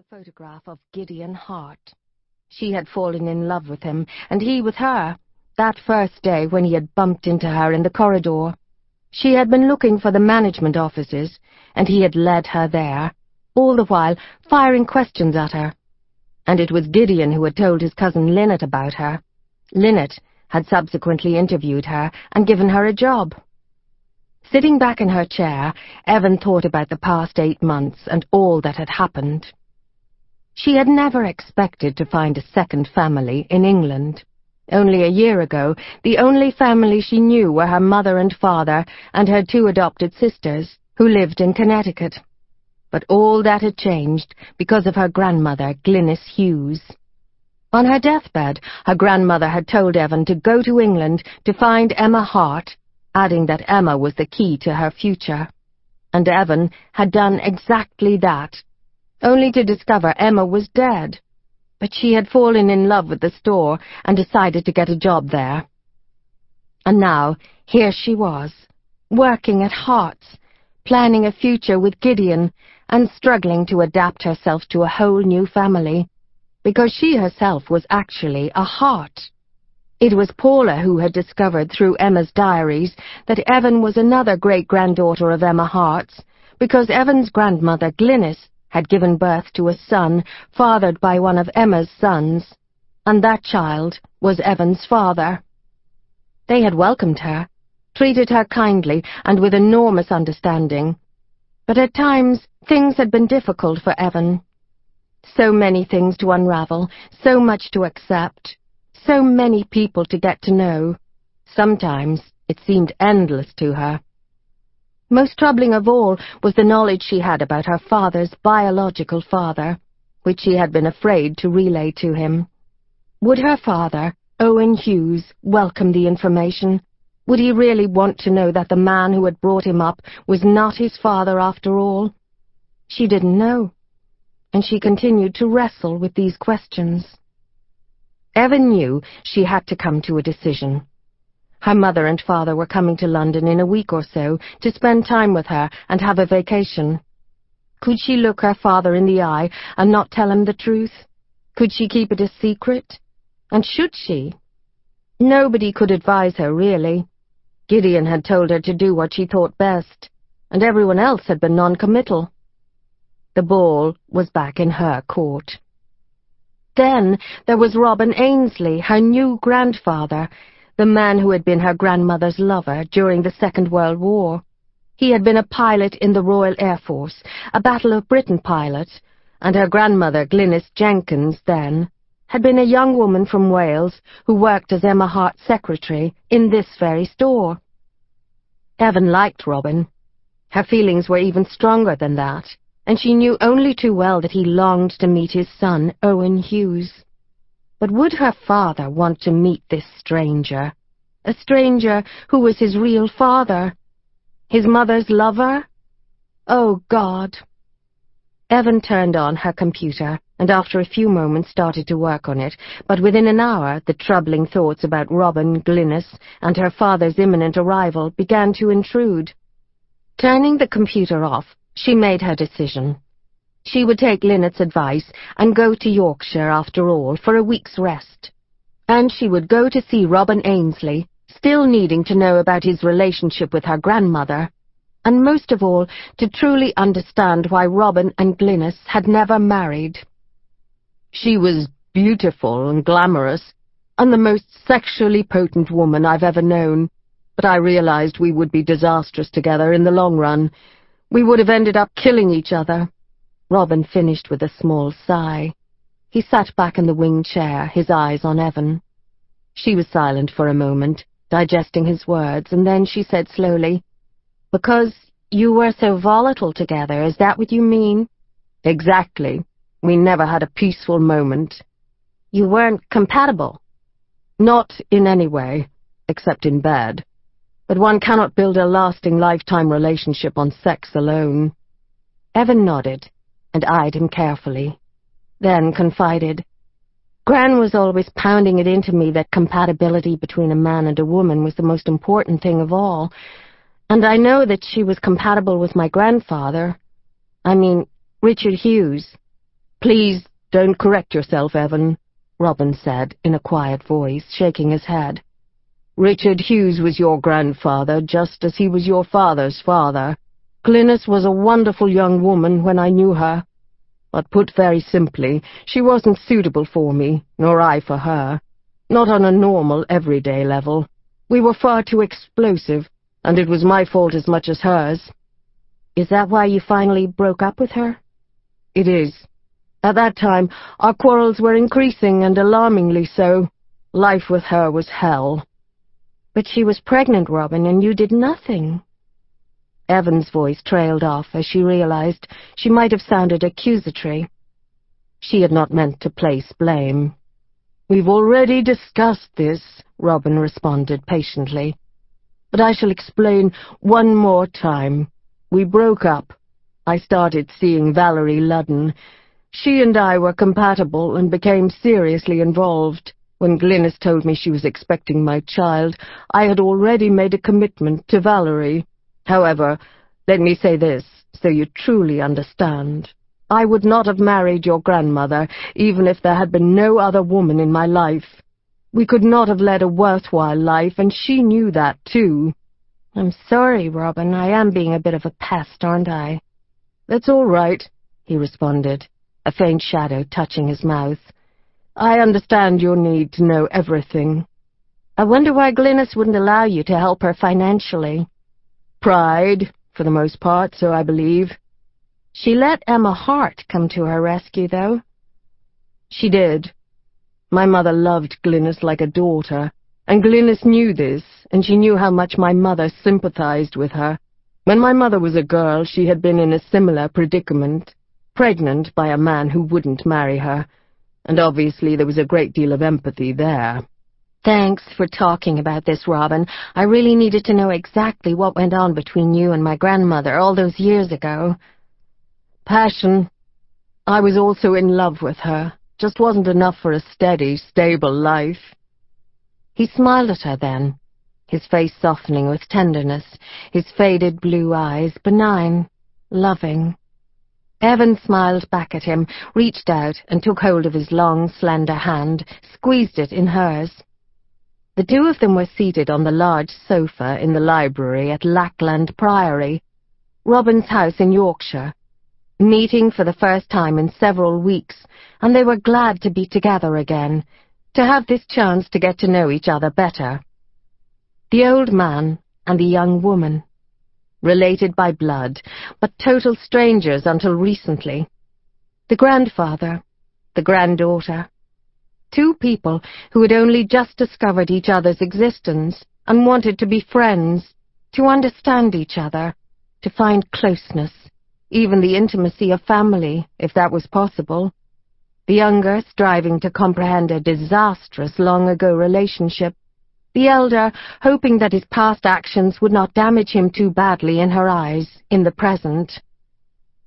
the photograph of Gideon Harte. She had fallen in love with him, and he with her, that first day when he had bumped into her in the corridor. She had been looking for the management offices, and he had led her there, all the while firing questions at her. And it was Gideon who had told his cousin Linnet about her. Linnet had subsequently interviewed her and given her a job. Sitting back in her chair, Evan thought about the past eight months and all that had happened. She had never expected to find a second family in England. Only a year ago, the only family she knew were her mother and father and her two adopted sisters, who lived in Connecticut. But all that had changed because of her grandmother, Glynis Hughes. On her deathbed, her grandmother had told Evan to go to England to find Emma Harte, adding that Emma was the key to her future. And Evan had done exactly that only to discover Emma was dead. But she had fallen in love with the store and decided to get a job there. And now, here she was, working at Harte's, planning a future with Gideon, and struggling to adapt herself to a whole new family, because she herself was actually a Harte. It was Paula who had discovered through Emma's diaries that Evan was another great-granddaughter of Emma Harte's, because Evan's grandmother, Glynis, had given birth to a son fathered by one of Emma's sons, and that child was Evan's father. They had welcomed her, treated her kindly and with enormous understanding, but at times things had been difficult for Evan. So many things to unravel, so much to accept, so many people to get to know. Sometimes it seemed endless to her. Most troubling of all was the knowledge she had about her father's biological father, which she had been afraid to relay to him. Would her father, Owen Hughes, welcome the information? Would he really want to know that the man who had brought him up was not his father after all? She didn't know, and she continued to wrestle with these questions. Evan knew she had to come to a decision. Her mother and father were coming to London in a week or so to spend time with her and have a vacation. Could she look her father in the eye and not tell him the truth? Could she keep it a secret? And should she? Nobody could advise her, really. Gideon had told her to do what she thought best, and everyone else had been non-committal. The ball was back in her court. Then there was Robin Ainsley, her new grandfather, the man who had been her grandmother's lover during the Second World War. He had been a pilot in the Royal Air Force, a Battle of Britain pilot, and her grandmother, Glynis Jenkins, then, had been a young woman from Wales who worked as Emma Harte's secretary in this very store. Evan liked Robin. Her feelings were even stronger than that, and she knew only too well that he longed to meet his son, Owen Hughes. But would her father want to meet this stranger? A stranger who was his real father? His mother's lover? Oh, God! Evan turned on her computer, and after a few moments started to work on it, but within an hour the troubling thoughts about Robin, Glynis, and her father's imminent arrival began to intrude. Turning the computer off, she made her decision. She would take Linnet's advice and go to Yorkshire after all for a week's rest. And she would go to see Robin Ainsley, still needing to know about his relationship with her grandmother, and most of all, to truly understand why Robin and Glynis had never married. She was beautiful and glamorous, and the most sexually potent woman I've ever known, but I realized we would be disastrous together in the long run. We would have ended up killing each other. Robin finished with a small sigh. He sat back in the wing chair, his eyes on Evan. She was silent for a moment, digesting his words, and then she said slowly, Because you were so volatile together, is that what you mean? Exactly. We never had a peaceful moment. You weren't compatible? Not in any way, except in bed. But one cannot build a lasting lifetime relationship on sex alone. Evan nodded and eyed him carefully, then confided, Gran was always pounding it into me that compatibility between a man and a woman was the most important thing of all, and I know that she was compatible with my grandfather. I mean, Richard Hughes. Please don't correct yourself, Evan, Robin said in a quiet voice, shaking his head. Richard Hughes was your grandfather, just as he was your father's father. Glynis was a wonderful young woman when I knew her. But put very simply, she wasn't suitable for me, nor I for her. Not on a normal, everyday level. We were far too explosive, and it was my fault as much as hers. Is that why you finally broke up with her? It is. At that time, our quarrels were increasing and alarmingly so. Life with her was hell. But she was pregnant, Robin, and you did nothing. Evan's voice trailed off as she realized she might have sounded accusatory. She had not meant to place blame. We've already discussed this, Robin responded patiently. But I shall explain one more time. We broke up. I started seeing Valerie Ludden. She and I were compatible and became seriously involved. When Glynis told me she was expecting my child, I had already made a commitment to Valerie. However, let me say this, so you truly understand. I would not have married your grandmother, even if there had been no other woman in my life. We could not have led a worthwhile life, and she knew that, too. I'm sorry, Robin. I am being a bit of a pest, aren't I? That's all right, he responded, a faint shadow touching his mouth. I understand your need to know everything. I wonder why Glynis wouldn't allow you to help her financially. Pride, for the most part, so I believe. She let Emma Harte come to her rescue, though. She did. My mother loved Glynis like a daughter, and Glynis knew this, and she knew how much my mother sympathized with her. When my mother was a girl, she had been in a similar predicament, pregnant by a man who wouldn't marry her, and obviously there was a great deal of empathy there. Thanks for talking about this, Robin. I really needed to know exactly what went on between you and my grandmother all those years ago. Passion. I was also in love with her. Just wasn't enough for a steady, stable life. He smiled at her then, his face softening with tenderness, his faded blue eyes benign, loving. Evan smiled back at him, reached out and took hold of his long, slender hand, squeezed it in hers. The two of them were seated on the large sofa in the library at Lackland Priory, Robin's house in Yorkshire, meeting for the first time in several weeks, and they were glad to be together again, to have this chance to get to know each other better the old man and the young woman, related by blood, but total strangers until recently. The grandfather, the granddaughter. Two people who had only just discovered each other's existence and wanted to be friends, to understand each other, to find closeness, even the intimacy of family, if that was possible. The younger striving to comprehend a disastrous long-ago relationship the elder hoping that his past actions would not damage him too badly in her eyes, in the present.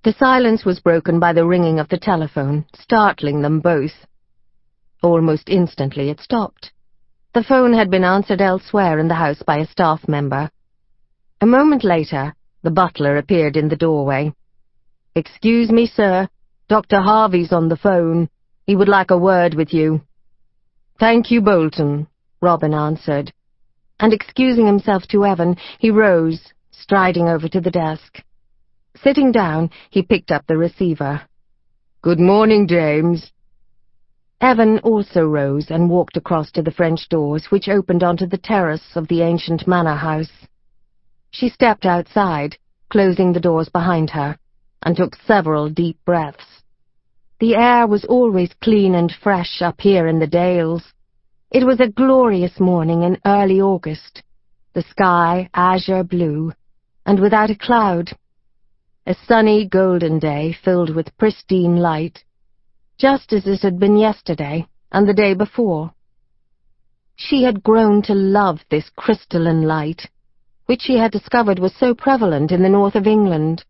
The silence was broken by the ringing of the telephone, startling them both. Almost instantly it stopped. The phone had been answered elsewhere in the house by a staff member. A moment later, the butler appeared in the doorway. Excuse me, sir. Dr. Harvey's on the phone. He would like a word with you. Thank you, Bolton, Robin answered, and excusing himself to Evan, he rose, striding over to the desk. Sitting down, he picked up the receiver. Good morning, James. Evan also rose and walked across to the French doors, which opened onto the terrace of the ancient manor house. She stepped outside, closing the doors behind her, and took several deep breaths. The air was always clean and fresh up here in the dales. It was a glorious morning in early August, the sky azure blue, and without a cloud. A sunny golden day filled with pristine light, just as it had been yesterday and the day before. She had grown to love this crystalline light, which she had discovered was so prevalent in the north of England.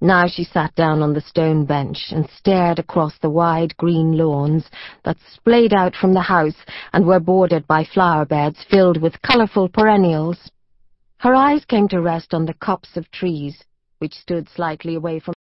Now she sat down on the stone bench and stared across the wide green lawns that splayed out from the house and were bordered by flower beds filled with colourful perennials. Her eyes came to rest on the copse of trees, which stood slightly away from